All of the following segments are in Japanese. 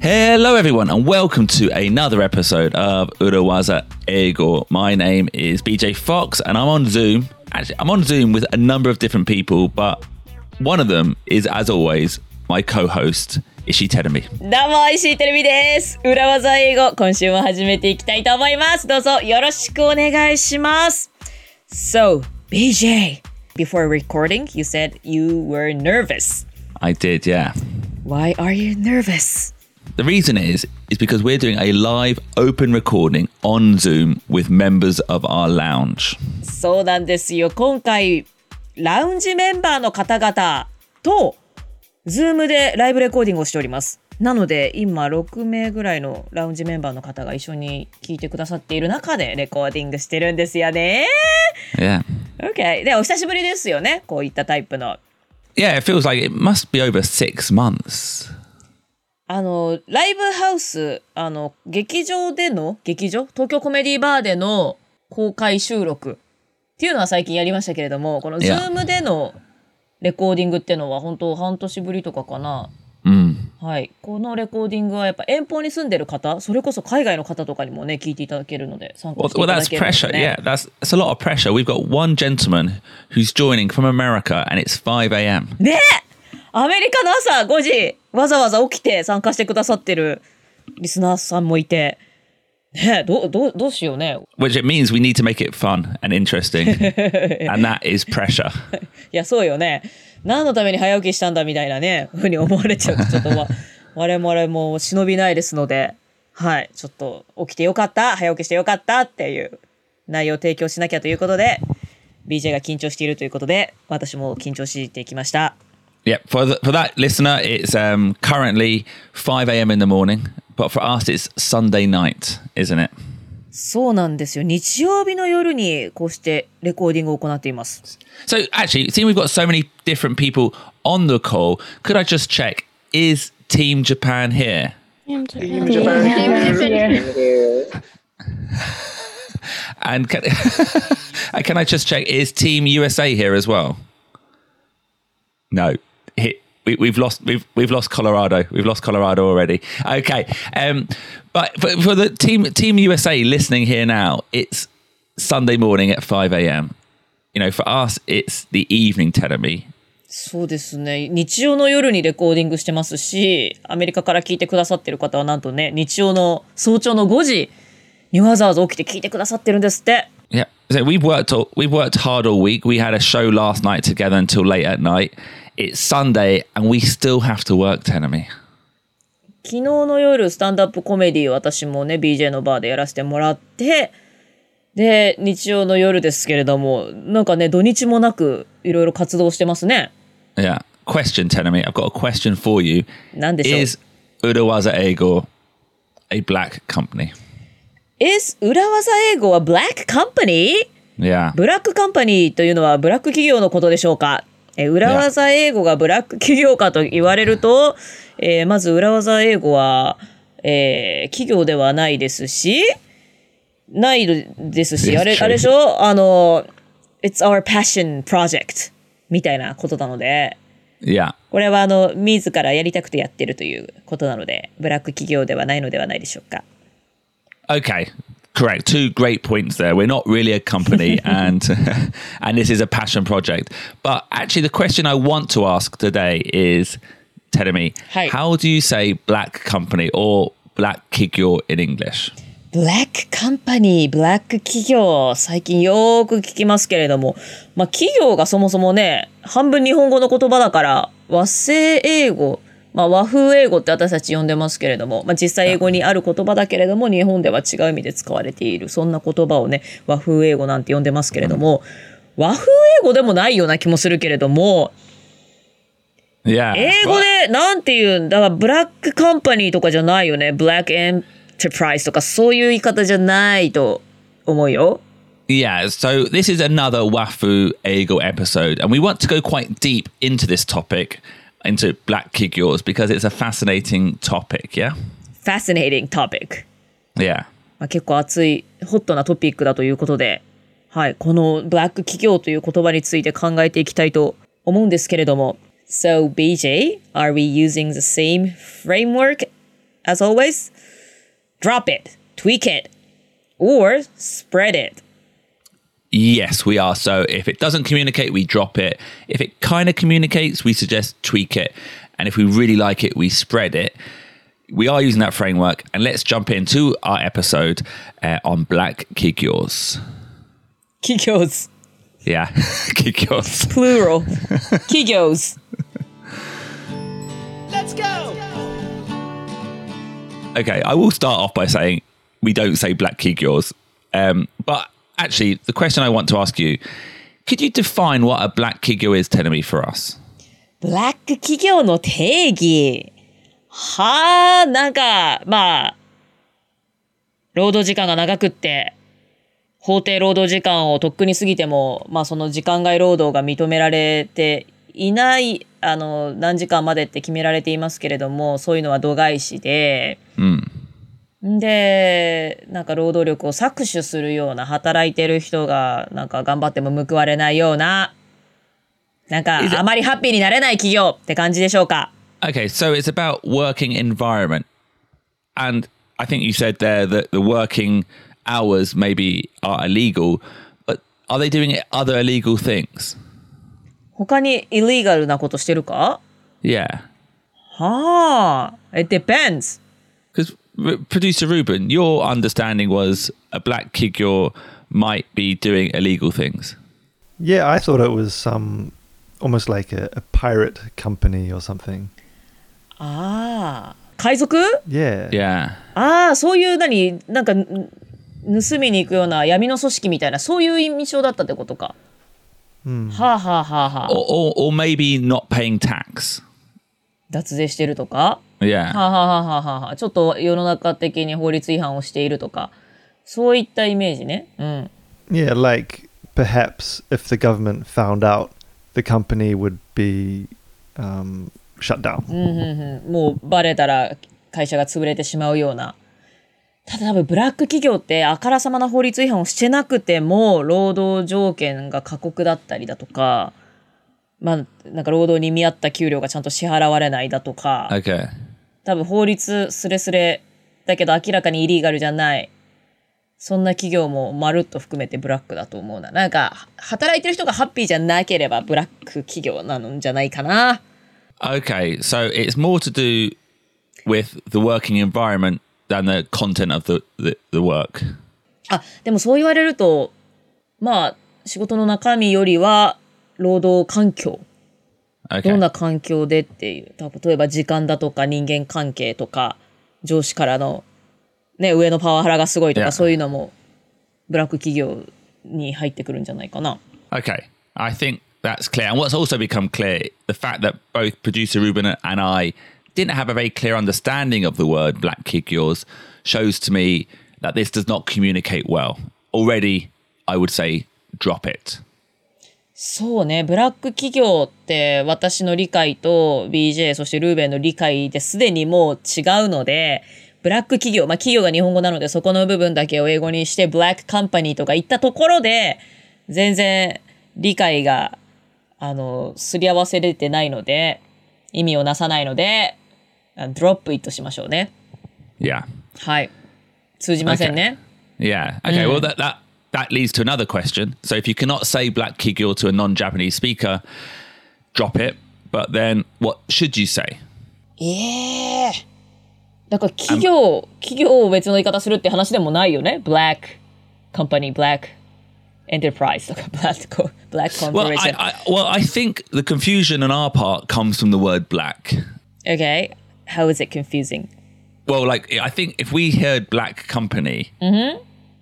Hello, everyone, and welcome to another episode of Urawaza Ego. My name is BJ Fox, and I'm on Zoom. Actually, I'm on Zoom with a number of different people, but one of them is, as always, my co host, Ishi Terumi. どうも、石井てるみです。裏技英語、今週も始めていきたいと思います。どうぞよろしくお願いします。So, BJ, before recording, you said you were nervous. I did, yeah. Why are you nervous? The reason is is because we're doing a live open recording on Zoom with members of our lounge. そうなんですよ。今回、ラウンジメンバーの方々と、ズームでライブレコーディングをしております。なので、今、6名ぐらいのラウンジメンバーの方が一緒に聞いてくださっている中でレコーディングしてるんですよね。Yeah. OK。で、お久しぶりですよね。こういったタイプの。Yeah, it feels like it must be over six months. あの、ライブハウス、あの、劇場での、劇場？東京コメディバーでの公開収録っていうのは最近やりましたけれども、この Zoom でのレコーディングっていうのは本当半年ぶりとかかな。Mm. はい。このレコーディングはやっぱ遠方に住んでる方、それこそ海外の方とかにもね、聞いていただけるので、参加 Well, してい well, ただ that's けるので、pressure. ね。Yeah, that's it's a lot of pressure. We've got one gentleman who's joining from America, and it's five a.m. ねアメリカの朝5時、わざわざ起きて参加してくださってるリスナーさんもいて、ねどう、どう、どうしようね。Which it means we need to make it fun and interesting, and that is pressure. いや、そうよね。何のために早起きしたんだみたいなね、ふうに思われちゃうと、ちょっとわ我々も忍びないですので、はい、ちょっと起きてよかった、早起きしてよかったっていう内容を提供しなきゃということで、BJ が緊張しているということで、私も緊張してきました。Yeah, for the, for that listener, it's um, currently five a.m. in the morning, but for us, it's Sunday night, isn't it? そうなんですよ。日曜日の夜にこうしてレコーディングを行っています。 So actually, seeing we've got so many different people on the call, could I just check? Is Team Japan here? And can, and can I just check? Is Team USA here as well? No, He- we, we've lost. We've we've lost Colorado. We've lost Colorado already. Okay, um, but for, for the team Team USA listening here now, it's Sunday morning at five a.m. You know, for us, it's the evening. Telling me, そうですね。日曜の夜にレコーディングしてますし、アメリカから聞いてくださってる方はなんとね、日曜の早朝の5時にわざわざ起きて聞いてくださってるんですって。 yeah. So we've worked. All, we've worked hard all week. We had a show last night together until late at night. It's Sunday, and we still have to work. Me. 昨日の夜、スタンダップコメディ私もね、BJ のバーでやらせてもらって、で、日曜の夜ですけれども、なんかね、土日もなくいろいろ活動してますね。Yeah. Question, me. I've got a question for you. なんでしょう Is Urawaza Ego a black company? Is 裏技英語は Black Company? Yeah. ブラックカンパニーというのはブラック企業のことでしょうかえー裏技英語がブラック企業かと言われると、えーまず裏技英語は、えー企業ではないですし、ないですし、あれ.あれでしょ？あの、It's our passion project みたいなことなので、Yeah. これはあの、自らやりたくてやってるということなので、ブラック企業ではないのではないでしょうか。Okay. Correct. Two great points there. We're not really a company and and this is a passion project. But actually the question I want to ask today is telling me Hi. how do you say black company or black kigyo in English? ブラックカンパニー、ブラック企業、最近よーく聞きますけれども、まあ企業がそもそもね、半分日本語の言葉だから、和製英語、 まあ和風英語って私たち呼んでますけれども、まあ実際英語にある言葉だけれども、日本では違う意味で使われている、そんな言葉をね、和風英語なんて呼んでますけれども、和風英語でもないような気もするけれども、Yeah. 英語でなんて言うんだからブラックカンパニーとかじゃないよね。ブラックエンタープライズとかそういう言い方じゃないと思うよ。Yeah, so this is another Wafu Ego episode, and we want to go quite deep into this topic, into black kigures, because it's a fascinating topic, yeah? Fascinating topic。 Yeah. まあ、結構熱い、ホットなトピックだということで、はい、このブラック企業という言葉について考えていきたいと思うんですけれども。So, BJ, are we using the same framework as always, drop it, tweak it, or spread it. Yes, we are. So if it doesn't communicate, we drop it. If it kind of communicates, we suggest tweak it. And if we really like it, we spread it. We are using that framework. And let's jump into our episode uh, on black kikyos. Kikyos. Yeah, kikyos. Plural. kikyos. Let's go. Okay, I will start off by saying we don't say black kikyos. Um, but actually, the question I want to ask you could you define what a Black Kigyo is, Tenemy, for us? ブラック企業の定義。はあ、なんか、まあ、労働時間が長くって、法定労働時間をとっくに過ぎても、まあその時間外労働が認められていない、あの、何時間までって決められていますけれども、そういうのは度外視で、んで、なんか労働力を搾取するような、働いてる人が、なんか頑張っても報われないような、なんかあまりハッピーになれない企業って感じでしょうか Okay, so it's about working environment. And I think you said there that the working hours maybe are illegal, but are they doing other illegal things? 他にイリーガルなことしてるか Yeah. はあ、it depends. Because producer Ruben, your understanding was a black kigyor might be doing illegal things. Yeah, I thought it was some almost like a, a pirate company or something. ああ、海賊 Yeah. Yeah. ああ、そういう何、なんか、ん盗みに行くような闇の組織みたいな、そういう印象だったってことか。はあはあはあはあ。 Or, or, or maybe not paying tax. 脱税してるとか Yeah. はあ、はあはあはあはあ、ちょっと世の中的に法律違反をしているとか、そういったイメージね。うん。Yeah, like perhaps if the government found out, the company would be um, shut down. もうバレたら会社が潰れてしまうような。ただ多分ブラック企業ってあからさまな法律違反をしてなくても労働条件が過酷だったりだとか、まあなんか労働に見合った給料がちゃんと支払われないだとか、Okay. 多分法律すれすれだけど明らかにイリーガルじゃない。そんな企業もまるっと含めてブラックだと思うな。なんか働いてる人がハッピーじゃなければブラック企業なのじゃないかな。Okay. So it's more to do with the working environment than the content of the, the, the work. あ、でもそう言われると、まあ、仕事の中身よりは、労働環境。Okay. どんな環境でっていう。例えば時間だとか人間関係とか、上司からの、ね、上のパワハラがすごいとか.そういうのも、ブラック企業に入ってくるんじゃないかな。Okay, I think that's clear. And what's also become clear, the fact that both producer Ruben and I didn't have a very clear understanding of the word black kid yours shows to me that this does not communicate well. Already, I would say drop it. そうね、ブラック企業って私の理解と BJ そしてルーベンの理解ですでにもう違うので、ブラック企業、まあ企業が日本語なのでそこの部分だけを英語にしてブラックカンパニーとか言ったところで、全然理解が、あの、すり合わせれてないので、意味をなさないので、ドロップイットしましょうね。Yeah. はい。通じませんね。Yeah. Okay. Well, that, that that leads to another question. So, if you cannot say black kigyo to a non-Japanese speaker, drop it. But then, what should you say? ええだから企業、企業を別の言い方するって話でもないよね。black company, black enterprise とか black, black Well, I, corporation. I well, I think the confusion on our part comes from the word black. okay. How is it confusing? Well, like I think if we heard black company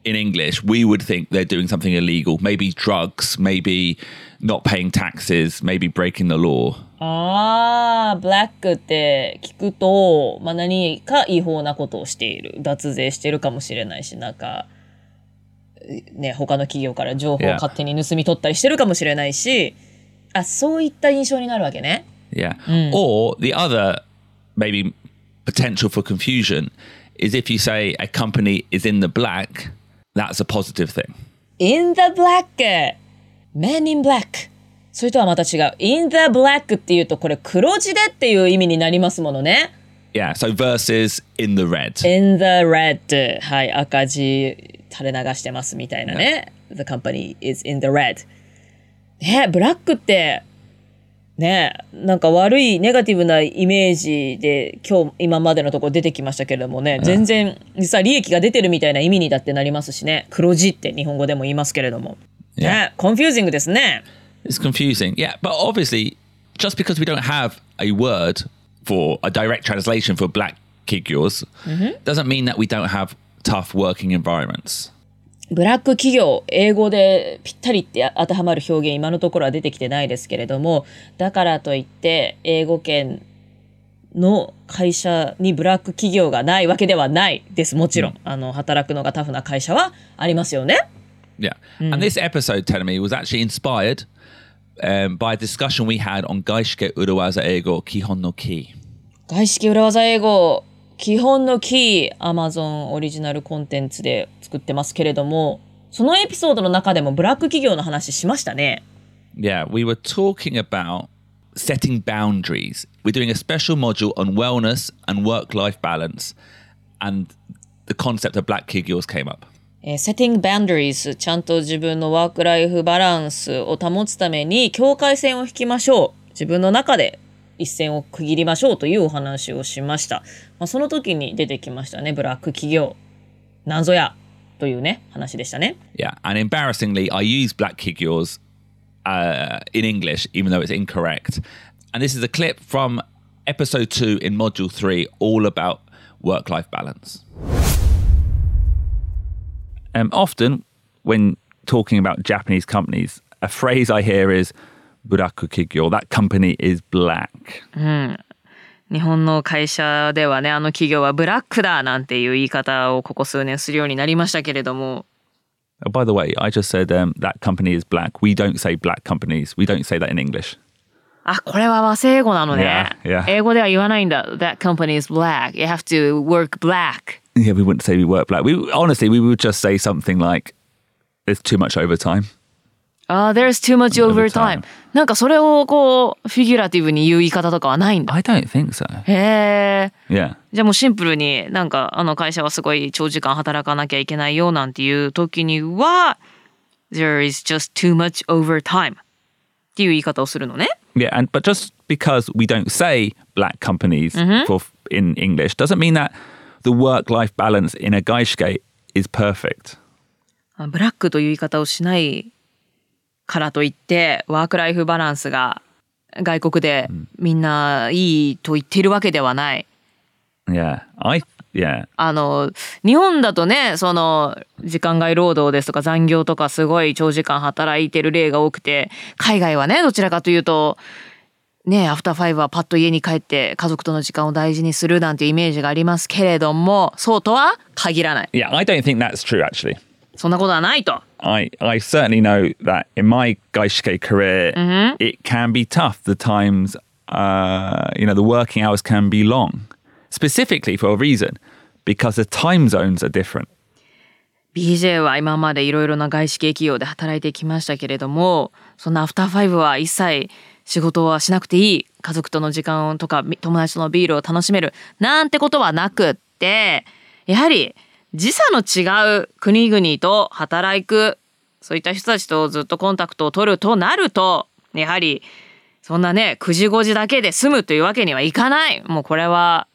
in English, we would think they're doing something illegal. Maybe drugs, maybe not paying taxes, maybe breaking the law. ああ、black って聞くと、まあ、何か違法なことをしている。脱税してるかもしれないし、なんか、ね、他の企業から情報を Yeah. 勝手に盗み取ったりしてるかもしれないし、あ、そういった印象になるわけね。 Yeah. Or the other maybe potential for confusion is if you say a company is in the black, that's a positive thing. in the black man in black それとはまた違う in the black っていうとこれ黒字でっていう意味になりますものね Yeah, so versus in the red. in the red はい赤字垂れ流してますみたいなね、The company is in the red ねブラックってねなんか悪いネガティブなイメージで今日今までのところ出てきましたけれどもね、全然実は利益が出てるみたいな意味にだってなりますしね黒字って日本語でも言いますけれどもね confusing ですね It's confusing. Yeah, but obviously, just because we don't have a word for a direct translation for black kigyos doesn't mean that we don't have tough working environments. ブラック企業、英語でぴったりって当てはまる表現、今のところは出てきてないですけれども、だからといって、英語圏の会社にブラック企業がないわけではないです。もちろん。あの、働くのがタフな会社はありますよね。Yeah. And this episode, me, was actually inspired um, by a discussion we had on Gaishike Urawaza Ego Kihon no Ki. 外資系裏技英語、基本のキー、Amazon オリジナルコンテンツで作ってますけれども、そのエピソードの中でもブラック企業の話しましたね。Yeah, we were talking about setting boundaries. We're doing a special module on wellness and work life balance, and the concept of black kigyos came up. えー setting boundaries ちゃんと自分のワークライフバランスを保つために境界線を引きましょう自分の中で一線を区切りましょうというお話をしました、まあ、その時に出てきましたねブラック企業なんぞやというね話でしたね Yeah, and embarrassingly, I use black kigyos uh, in English, even though it's incorrect. And this is a clip from episode two in module three, all about work life balance. Um, often, when talking about Japanese companies, a phrase I hear is buraku kigyo. That company is black. 日本の会社ではねあの企業はブラックだなんていう言い方をここ数年するようになりましたけれども Oh, by the way, I just said um, that company is black. We don't say black companies. We don't say that in English. あ、これは和製英語なのね。 Yeah, yeah. 英語では言わないんだ。That company is black. You have to work black. Yeah, we wouldn't say we work black. We honestly, we would just say something like, "There's too much overtime." あ、there's too much overtime. なんかそれをこう、フィギュラティブに言う言い方とかはないんだ。I don't think so. へえ。Yeah, じゃあもうシンプルになんかあの会社はすごい長時間働かなきゃいけないよなんていう時には There is just too much overtime っていう言い方をするのね。yeah, and but just because we don't say black companies for in English doesn't mean that the work-life balance in a gaishike is perfect. あブラックという言い方をしないからといってワークライフバランスが外国でみんないいと言っているわけではない。Yeah, I yeah, あの日本だとねその時間外労働ですとか残業とかすごい長時間働いてる例が多くて海外はねどちらかというとねアフターファイブはパッと家に帰って家族との時間を大事にするなんていうイメージがありますけれどもそうとは限らない。yeah. I don't think that's true actually. そんなことはないと。I, I certainly know that in my gaishike career, it can be tough. The times, uh, you know, the working hours can be long, specifically for a reason, because the time zones are different. BJ は今までいろいろな外資系企業で働いてきましたけれどもそんなアフターファイブは一切仕事はしなくていい家族との時間とかみ友達とのビールを楽しめるなんてことはなくってやはり時差の違う国々と働くそういった人たちとずっとコンタクトを取るとなるとやはりそんなね9時5時だけで済むというわけにはいかないもうこれは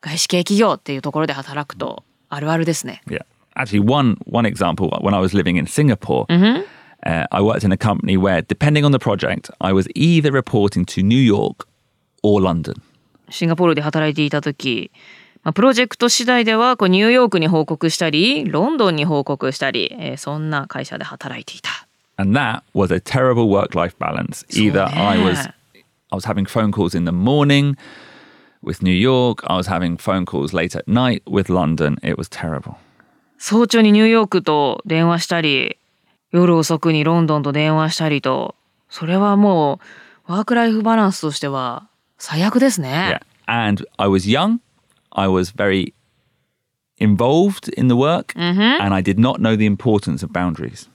外資系企業っていうところで働くとあるあるですね。Yeah. Actually, one one example when I was living in Singapore, uh, I worked in a company where, depending on the project, I was either reporting to New York or London. シンガポールで働いていた時、まあ、プロジェクト次第ではこうニューヨークに報告したりロンドンに報告したり、えーそんな会社で働いていた。and that was a terrible work-life balance. Either I was I was having phone calls in the morning with New York, I was having phone calls late at night with London. It was terrible. 早朝にニューヨークと電話したり夜遅くにロンドンと電話したりとそれはもうワークライフバランスとしては最悪ですね。Yeah. And I was young. I was very involved in the work and I did not know the importance of boundaries.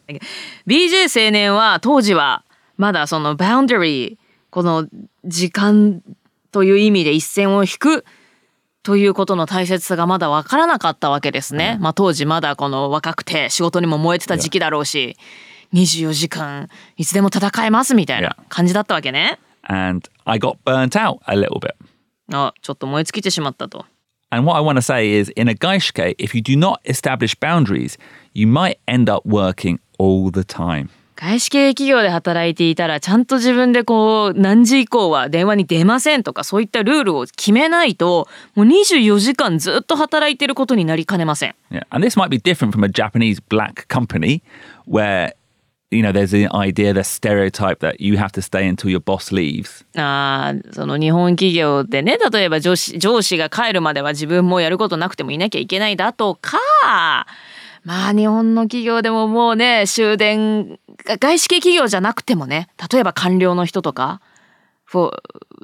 BJ 青年は当時はまだそのバウンダリーこの時間という意味で一線を引くということの大切さがまだ分からなかったわけですね。まあ当時まだこの若くて仕事にも燃えてた時期だろうし、24時間いつでも戦えますみたいな感じだったわけね。And I got burnt out a little bit. あ、ちょっと燃え尽きてしまったと。And what I want to say is in a Gaishke, if you do not establish boundaries, you might end up working all the time. 外資系企業で働いていたらちゃんと自分でこう何時以降は電話に出ませんとかそういったルールを決めないともう24時間ずっと働いていることになりかねません。 Yeah. And this might be different from a Japanese black company where, you know, there's the idea, the stereotype that you have to stay until your boss leaves. あーその日本企業でね例えば上司上司が帰るまでは自分もやることなくてもいなきゃいけないだとかまあ日本の企業でももうね終電外資系企業じゃなくてもね例えば官僚の人とか for,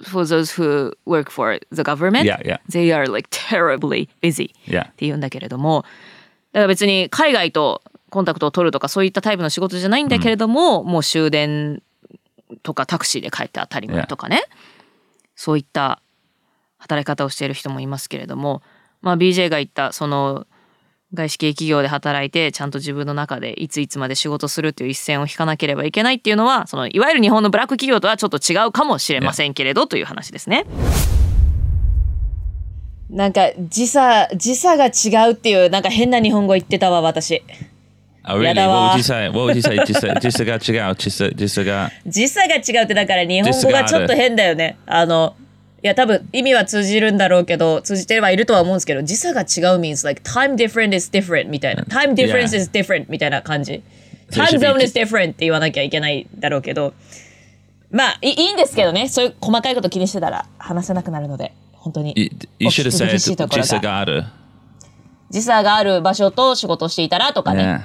for those who work for the government Yeah, yeah. they are like terribly busy Yeah. って言うんだけれどもだから別に海外とコンタクトを取るとかそういったタイプの仕事じゃないんだけれども、もう終電とかタクシーで帰って当たり前とかね、そういった働き方をしている人もいますけれども、まあ、BJ が言ったその外資系企業で働いてちゃんと自分の中でいついつまで仕事するっていう一線を引かなければいけないっていうのはそのいわゆる日本のブラック企業とはちょっと違うかもしれませんけれどという話ですね。なんか時差時差が違うっていうなんか変な日本語言ってたわ私。あ、oh, really? What would you say? What would you が違う。時差,時差が。時差が違うってだから日本語がちょっと変だよね。あの、いや、多分意味は通じるんだろうけど、通じてはいるとは思うんですけど、時差が違う means like time different is different みたいな。time difference Yeah. is different みたいな感じ。time zone is different って言わなきゃいけないだろうけど。まあ、い,いんですけどね。そういう細かいこと気にしてたら話せなくなるので、本当に。You should have イがある。時差がある場所と仕事していたらとかね。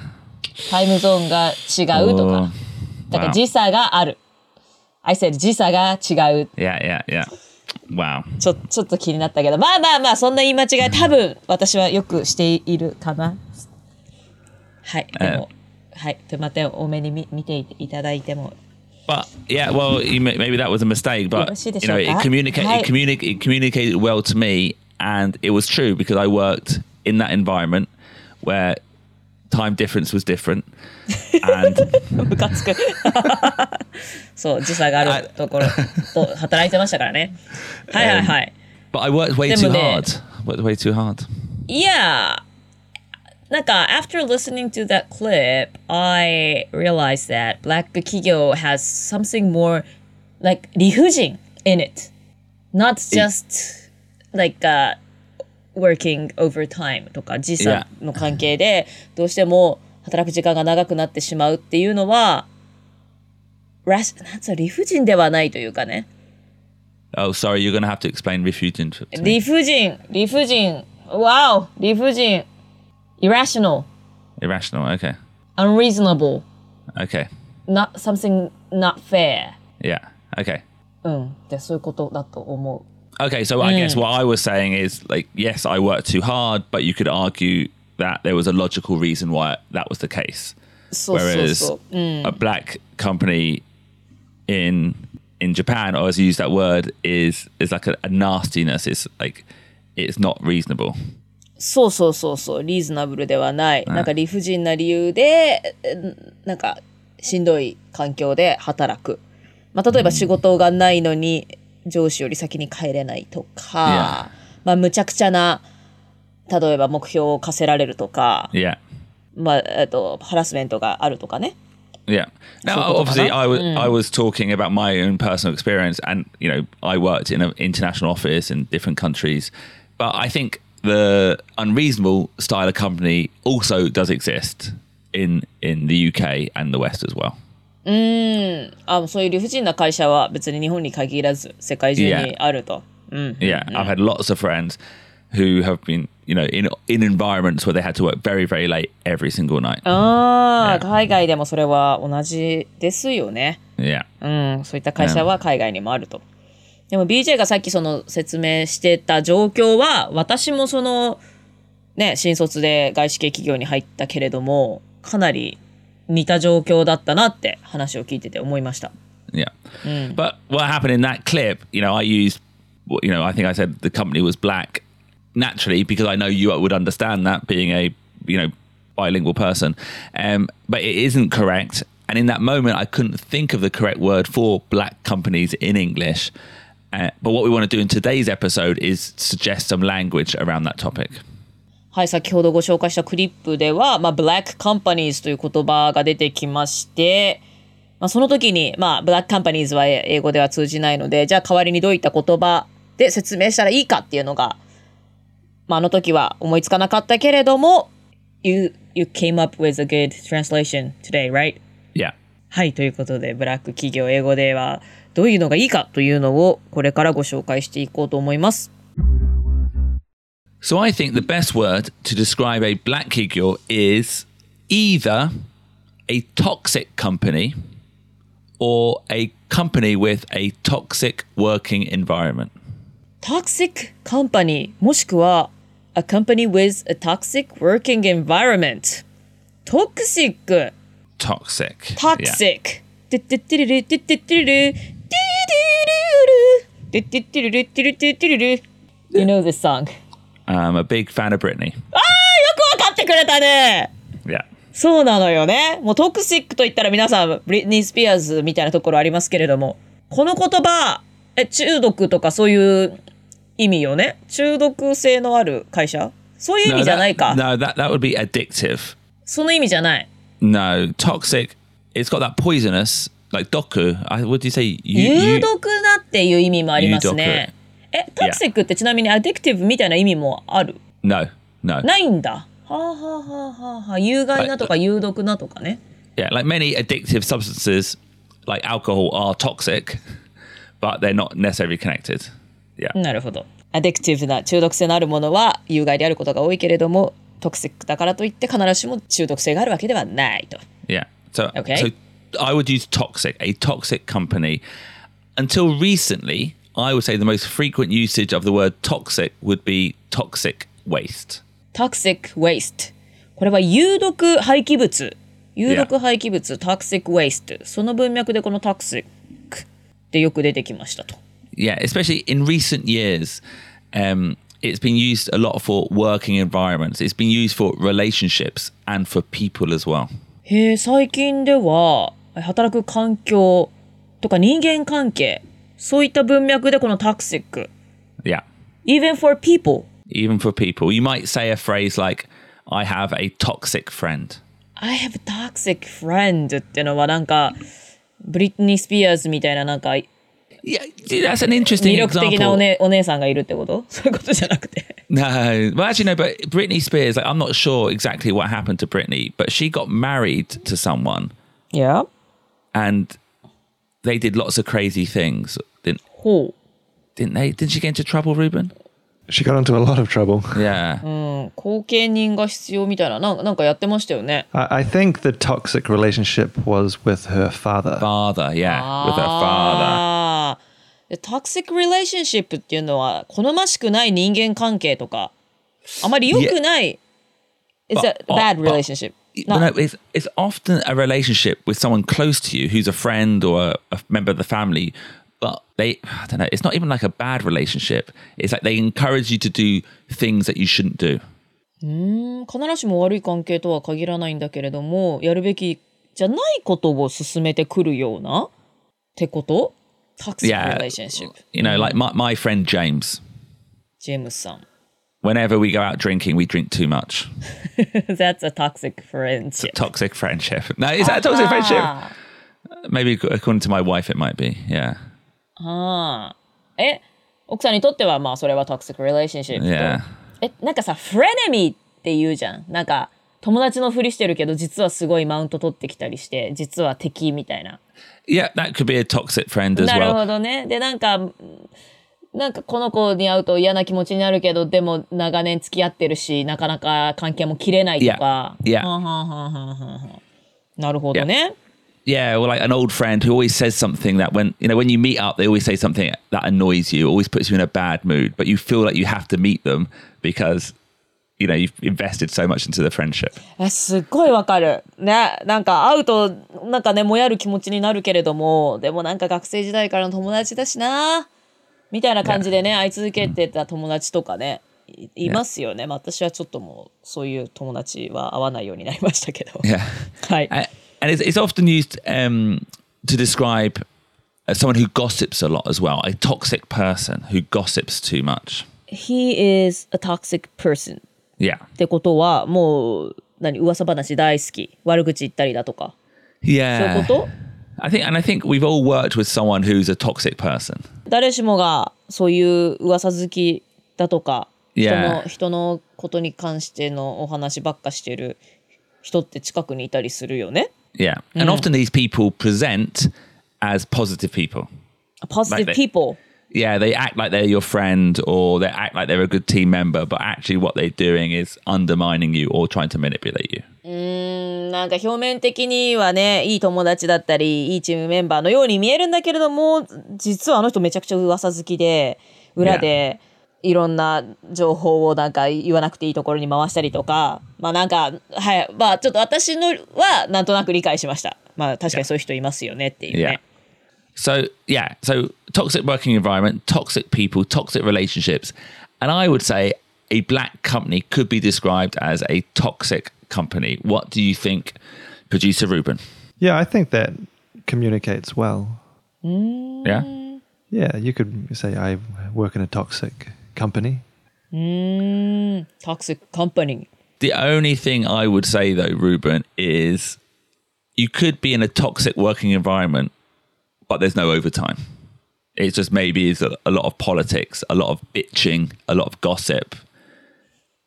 タイムゾーンが違うとか Oh,。だから.時差がある。I said 時差が違う。Yeah, yeah, yeah. Wow. ちょちょっと気になったけど、まあまあまあ、そんな言い間違い、多分私はよくしているかな。はい、でも、はい、でまた多めに見見ていただいても。But yeah, well, you, may- maybe that was a mistake, but you know, it communicated, Hai. it, communi- it communicated well to me, and it was true because I worked in that environment where time difference was different, and ムカつく。そう、時差があるところと働いてましたからね。はいはいはい。 but I worked way で too もね、 hard. Worked way too hard. Yeah. なんか、after listening to that clip, I realized that Black 企業 has something more like 理不尽 in it. Not just like、uh, working overtime とか時差の関係でどうしても働く時間が長くなってしまうっていうのは、ラシなんつうの理不尽ではないというかね。Oh, sorry, you're to have to explain to, to me. 理不尽、理不尽、wow! 理不尽、irrational。Irrational. Okay. unreasonable, Okay. not something not fair. Yeah. Okay. うん。で、そういうことだと思 Okay, so I guess what I was saying is like, yes, I worked too hard, but you could argue that there was a logical reason why that was the case. う。そうそう Whereas そう。うん。 a black company in in Japan, I always use that word, is is like a, a nastiness. It's like it's not reasonable. そうそうそうそう。リーズナブルではない。なんか理不尽な理由で、えなんかしんどい環境で働く。まあ、例えば仕事がないのに 上司より先に帰れないとか、まあ、むちゃくちゃな、例えば目標を課せられるとか、Yeah. まあ、えっと、ハラスメントがあるとかね。Yeah. Now, obviously, I was Mm. I was talking about my own personal experience, and you know, I worked in an international office in different countries, but I think the unreasonable style of company also does exist in in the UK and the West as well. あそういう理不尽な会社は別に日本に限らず世界中にあると。うん。Yeah, I've had lots of friends who have been, you know, in in environments where they had to work very very late every single night. ああ、海外でもそれは同じですよね。Yeah. うん、そういった会社は海外にもあると。でも BJ がさっきその説明してた状況は、私もその、ね、新卒で外資系企業に入ったけれども、かなり似た状況だったなって話を聞いてて思いました。 Yeah. But what happened in that clip, you know, I used, well, you know, I think I said the company was black naturally because I know you would understand that being a you know bilingual person, um, but it isn't correct. And in that moment, I couldn't think of the correct word for black companies in English. Uh, but what we want to do in today's episode is suggest some language around that topic. はい、先ほどご紹介したクリップでは、まあ、black companies という言葉が出てきまして、まあ、その時に、まあ、black companies は英語では通じないので、じゃあ代わりにどういった言葉で説明したらいいかっていうのが、まあ、あの時は思いつかなかったけれども、you, you came up with a good translation today, right? Yeah. はい、ということで、ブラック企業英語ではどういうのがいいかというのをこれからご紹介していこうと思います。So I think the best word to describe a black kigyo is either a toxic company or a company with a toxic working environment. toxic company もしくは a company with a toxic working environment toxic Toxic. Yeah. toxic てってってるるてってってるるてってってってるるてるてってるる You know this song あ I'm a big fan of Britney. ーよくわかってくれたね Yeah. そうなのよねもうトクシックと言ったら皆さんブリトニー・スピアーズみたいなところありますけれどもこの言葉え中毒とかそういう意味よね？中毒性のある会社？そういう意味じゃないか No, that, that would be addictive. その意味じゃない No, toxic. It's got that poisonous, like doku. Do you say? You, 有毒なっていう意味もありますねえトクシックってちなみにアディクティブみたいな意味もある no, no. ないんだはあはあはあはあはあ有害なとか有毒なとかね Yeah, like many addictive substances, like alcohol, are toxic, but they're not necessarily connected. Yeah. なるほど。アディクティブな中毒性のあるものは有害であることが多いけれども、トクシックだからといって必ずしも中毒性があるわけではないと。Yeah. So, Okay. so I would use toxic, a toxic company. Until recently, I would say the most frequent usage of the word toxic would be toxic waste. toxic waste。これは有毒廃棄物。有毒廃棄物、toxic waste。その文脈でこの toxic ってよく出てきましたと。 Yeah, especially in recent years, um, it's been used a lot for working environments. It's been used for relationships and for people as well. へえ、最近では、働く環境とか人間関係、 そういった文脈でこの toxic。 Yeah. even for people。 Even for people, you might say a phrase like, I have a toxic friend. I have a toxic friend ってのはなんか、ブリトニー・スピアーズみたいななんか、 Yeah, that's an interesting 魅力的な example. お,、ね、お姉さんがいるってことそういうことじゃなくて。 No, well, actually, no. But Britney Spears, like, I'm not sure exactly what happened to Britney, but she got married to someone, Yeah? and they did lots of crazy things. Didn't ほ didn't they? Didn't she get into trouble, Ruben? She got into a lot of trouble. Yeah. う。うん。後見人が必要みたいな、なんかなんかやってましたよね。 I, I think the toxic relationship was with her father. Father, yeah, with her father. あーで toxic relationship っていうのは、好ましくない人間関係とか、あまり良くない。It's a But- bad but- relationship. But No. no, it's it's often a relationship with someone close to you, who's a friend or a, a member of the family. But they, I don't know, it's not even like a bad relationship. It's like they encourage you to do things that you shouldn't do. うん必ずしも悪い関係とは限らないんだけれどもやるべきじゃないことを進めてくるようなってこと ?toxic Yeah. relationship You know, like my, my friend James. ジェームスさん Whenever we go out drinking, we drink too much. That's a toxic friendship Toxic friendship. No, is that a toxic friendship? あ Maybe according to my wife, it might be. Yeah. あえ奥さんにとってはまあそれは toxic relationship と Yeah. えなんかさフレネミーって言うじゃんなんか友達のふりしてるけど実はすごいマウント取ってきたりして実は敵みたいな Yeah, that could be a toxic friend as なる well. ほどね。で、なんか、なんかこの子に会うと嫌な気持ちになるけど、でも長年付き合ってるし、なかなか関係も切れないとか。Yeah. なるほどね。Yeah, well, like an old friend who always says something that when you know when you meet up, they always say something that annoys you, always puts you in a bad mood, but you feel like you have to meet them because you know you've invested so much into the friendship. え、すっごいわかる。ね、なんか会うと、なんかね、もやる気持ちになるけれども、でもなんか学生時代からの友達だしな、みたいな感じでね、会い続けてた友達とかね、 いいますよね。まあ私はちょっともうそういう友達は会わないようになりましたけど。 Yeah. はい。 And it's, it's often used um, to describe uh, someone who gossips a lot as well, a toxic person who gossips too much. He is a toxic person. Yeah. ってことはもう何噂話大好き悪口言ったりだとかそういう Yeah. こと I think, and I think we've all worked with someone who's a toxic person. 誰しもがそういう噂好きだとか人 Yeah. の人のことに関してのお話ばっかしてる人って近くにいたりするよね。Yeah. And often these people present as positive people. positive Like they- people Yeah, they act like they're your friend or they act like they're a good team member, but actually what they're doing is undermining you or trying to manipulate you. うんなんか表面的にはねいい友達だったりいいチームメンバーのように見えるんだけれども実はあの人めちゃくちゃ噂好きで裏で いろんな情報をなんか言わなくていいところに回したりとかまあなんかはいまあちょっと私のはなんとなく理解しましたまあ確かにそういう人いますよねっていうね So, yeah, so toxic working environment, toxic people, toxic relationships. And I would say a black company could be described as a toxic company. What do you think, producer Ruben? Yeah, I think that communicates well. Yeah? Yeah, you could say I work in a toxic company. うーん toxic company The only thing I would say though, Ruben, is you could be in a toxic working environment, but there's no overtime. It's just maybe is a, a lot of politics, a lot of bitching, a lot of gossip.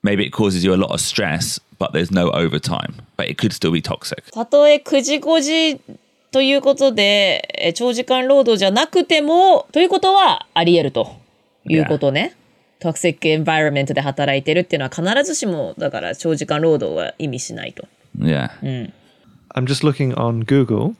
Maybe it causes you a lot of stress, but there's no overtime. But it could still be toxic. たとえ9時5時ということで、え長時間労働じゃなくても、ということはあり得るということね。トクシックエンバイロメントで働いてるっていうのは必ずしも、だから長時間労働は意味しないと。Yeah. I'm just looking on Google,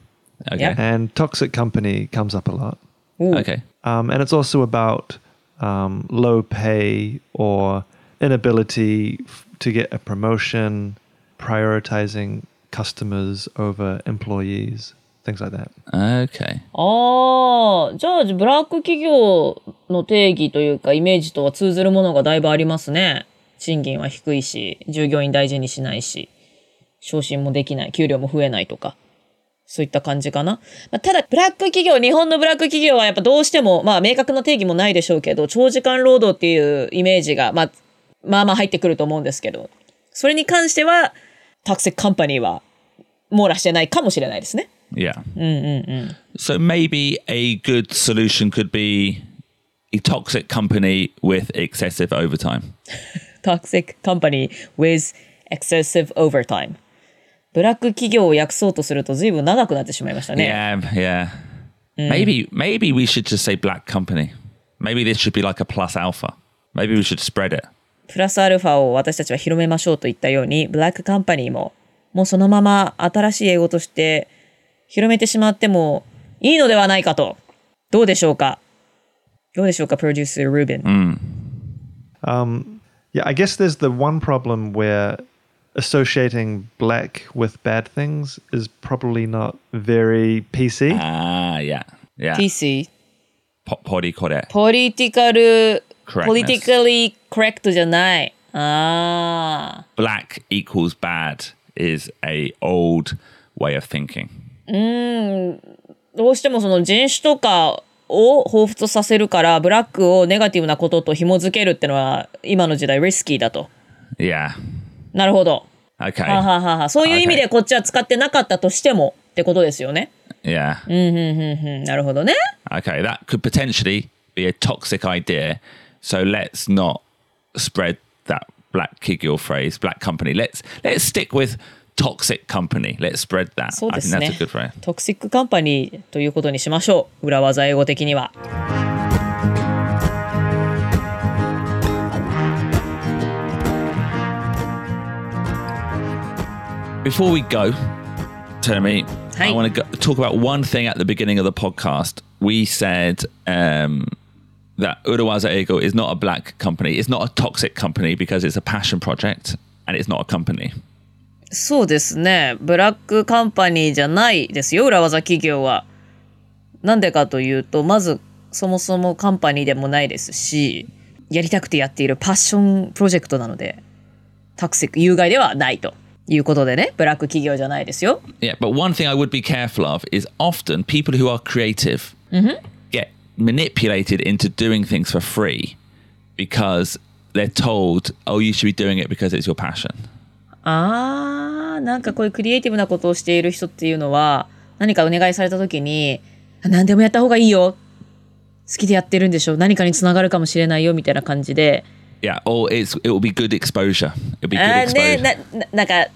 Okay. And toxic company comes up a lot. Okay. Um, and it's also about um, low pay or inability f- to get a promotion, prioritizing customers over employees, things like that. Okay. ああ、じゃあ、ブラック企業の定義というか、イメージとは通ずるものがだいぶありますね。賃金は低いし、従業員大事にしないし、昇進もできない、給料も増えないとか。そういった感じかな。まあ、ただ、ブラック企業、日本のブラック企業はやっぱどうしても、まあ、明確な定義もないでしょうけど、長時間労働っていうイメージが、まあ、まあまあ入ってくると思うんですけど、それに関しては、タクシックカンパニーは網羅してないかもしれないですね。Yeah. So maybe a good solution could be a toxic company with excessive overtime. toxic company with excessive overtime ブラック企業を訳そうとすると随分長くなってしまいましたね。 Yeah, yeah. Maybe maybe we should just say black company. Maybe this should be like a plus alpha. Maybe we should spread it. プラスアルファを私たちは広めましょうと言ったように、ブラックカンパニーももうそのまま新しい英語として 広めてしまってもいいのではないかと。どうでしょうかどうでしょうか、プロデュースルーベン。 Um, yeah, I guess there's the one problem where associating black with bad things is probably not very PC. Ah, yeah. Yeah. TC、 Po- Podi kore. ポリティカル、 Correctness ポリティカリコレクトじゃない。ああ。 Black equals bad is a old way of thinking. どうしてもその人種とかを彷彿とさせるから、ブラックをネガティブなことと紐づけるってのは、今の時代リスキーだと。Yeah. なるほど。Okay. はあはあはあはあそういう意味でこっちは使ってなかったとしてもってことですよね。Yeah. うん、なるほどね。Okay, that could potentially be a toxic idea. So let's not spread that black kiggle phrase, black company. Let's let's stick with toxic company. Let's spread that. そう I で think す that's ね a good phrase.。トクシックカンパニーということにしましょう。裏技英語的には。 Before we go, Termi, I Hi. want to go, talk about one thing at the beginning of the podcast. We said um, that Urawaza Ego is not a black company. It's not a toxic company because it's a passion project and it's not a company. そうですね。ブラックカンパニーじゃないですよ、裏技企業は。なんでかというと、まず、そもそもカンパニーでもないですし、やりたくてやっているパッションプロジェクトなので、タクシック有害ではないということでね、ブラック企業じゃないですよ。Yeah, but one thing I would be careful of is often people who are creative get manipulated into doing things for free because they're told, oh, you should be doing it because it's your passion. あー、なんかこういうクリエイティブなことをしている人っていうのは、何かお願いされた時に、あ何でもやった方がいいよ。好きでやってるんでしょ何かにつながるかもしれないよみたいな感じで、Yeah, or it's it will be good exposure. It'll be あ good ーね exposure. なななんか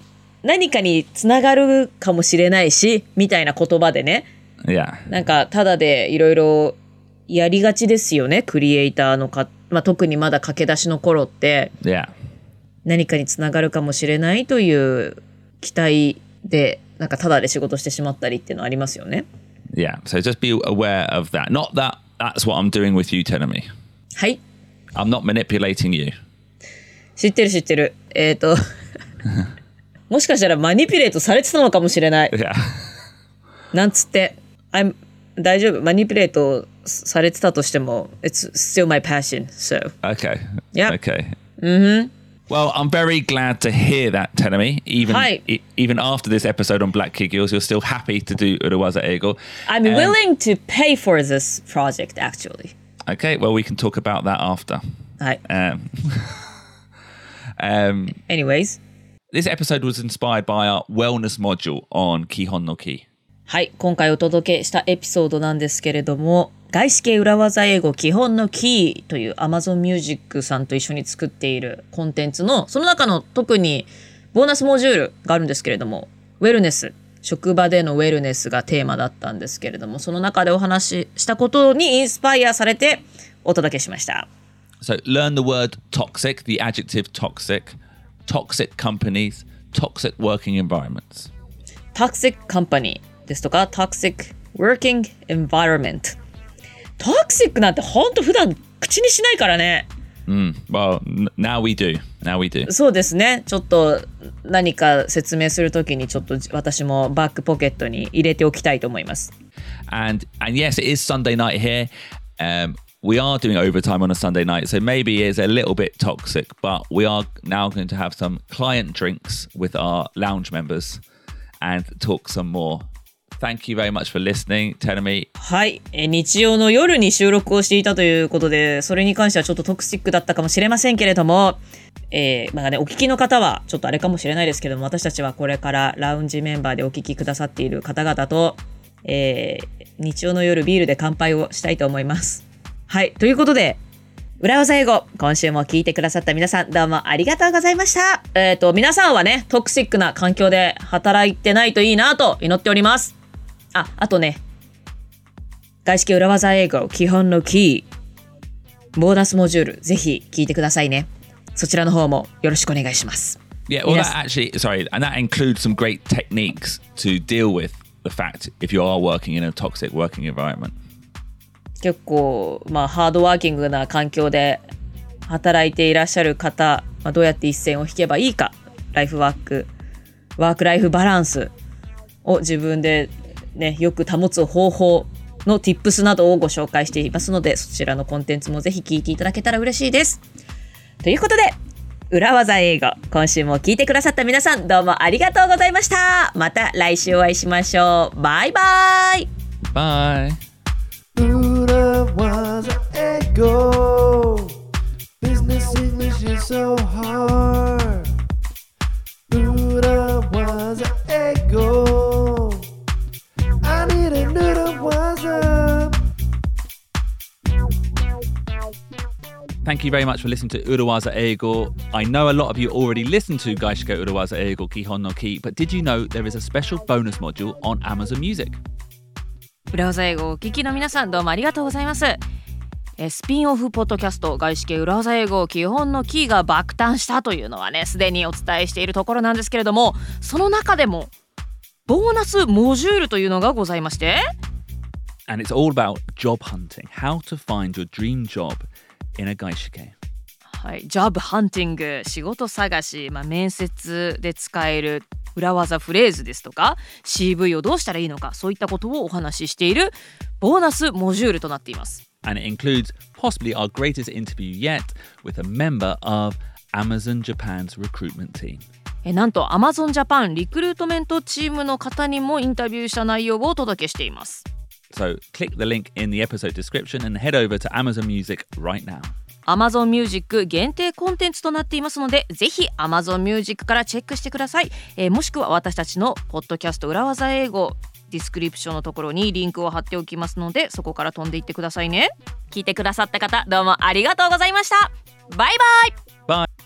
何かにつながるかもしれないしみたいな言葉でね Yeah. なんかただでいろいろやりがちですよねクリエイターのか、まあ、特にまだ駆け出しの頃って Yeah. 何かにつながるかもしれないという期待でなんかただで仕事してしまったりっていうのはありますよね Yeah. So just be aware of that. Not that that's what I'm doing with you me. はい I'm not manipulating you. 知ってる知ってるえっ、ともしかしたらマニピュレートされてたのかもしれない Yeah. なんつって、I'm 大丈夫、マニピュレートされてたとしても、It's still my passion, so. Okay. Yep. Okay. Mm-hmm. Well, I'm very glad to hear that, Tenemi. Even Hi. e- even after this episode on Black Kid Girls, you're still happy to do Urawaza Eagle. I'm willing to pay for this project, actually. Okay, well, we can talk about that after. はい。 Um, um, Anyways. this episode was inspired by our wellness module on Kihon no Ki. はい。今回お届けしたエピソードなんですけれども、 外資系裏技英語基本のキーという Amazon Music さんと一緒に作っているコンテンツの、その中の特にボーナスモジュールがあるんですけれども、ウェルネス、職場でのウェルネスがテーマだったんですけれども、その中でお話ししたことにインスパイアされてお届けしました。So learn the word toxic, the adjective toxic, toxic companies, toxic working environments. toxic company ですとか toxic working environment toxic なんてほんと普段口にしないからね Well, n- now we do. Now we do. そうですねちょっと何か説明するときにちょっと私もバックポケットに入れておきたいと思います And and yes, it is Sunday night here. Um, we are doing overtime on a Sunday night, so maybe it's a little bit toxic, but we are now going to have some client drinks with our lounge members and talk some more. Thank you very much for listening, Tenemi. はい、え日曜の夜に収録をしていたということでそれに関してはちょっとトクシックだったかもしれませんけれどもえーまあね、お聞きの方はちょっとあれかもしれないですけども私たちはこれからラウンジメンバーでお聞きくださっている方々と、えー日曜の夜ビールで乾杯をしたいと思います。はいということで裏技英語今週も聞いてくださった皆さんどうもありがとうございました。えっ、と皆さんはねトクシックな環境で働いてないといいなと祈っております。ああとね外資系裏技英語基本のキーボーナスモジュールぜひ聞いてくださいねそちらの方もよろしくお願いします Yeah, well, that actually, sorry, and that includes some great techniques to deal with the fact if you are working in a toxic working environment. 結構まあハードワーキングな環境で働いていらっしゃる方、まあ、どうやって一線を引けばいいかライフワークワークライフバランスを自分でねよく保つ方法の tips などをご紹介していますのでそちらのコンテンツもぜひ聞いていただけたら嬉しいですということで裏技英語今週も聞いてくださった皆さんどうもありがとうございましたまた来週お会いしましょうバイバイ Bye. Buddha was an ego. Business English is so hard. Thank you very much for listening to Urawaza Eigo. I know a lot of you already listen to Gaishiko Urawaza Eigo Kihon no Ki, but did you know there is a special bonus module on Amazon Music? 裏技英語をお聞きの皆さんどうもありがとうございます。えースピンオフポッドキャスト外資系裏技英語基本のキーが爆誕したというのはねすでにお伝えしているところなんですけれどもその中でもボーナスモジュールというのがございまして And it's all about job hunting, how to find your dream job はい、ジョブハンティング仕事探し、まあ、面接で使える裏技フレーズですとか CV をどうしたらいいのかそういったことをお話ししているボーナスモジュールとなっています。And it includes possibly our greatest interview yet with a member of Amazon Japan's recruitment team. えなんと Amazon Japan リクルートメントチームの方にもインタビューした内容をお届けしています So click the link in the episode description and head over to Amazon Music right now. Amazon Music 限定コンテンツとなっていますのでぜひ Amazon Music からチェックしてください、えーもしくは私たちのポッドキャスト裏技英語ディスクリプションのところにリンクを貼っておきますのでそこから飛んでいってくださいね聞いてくださった方どうもありがとうございましたバイバイ Bye.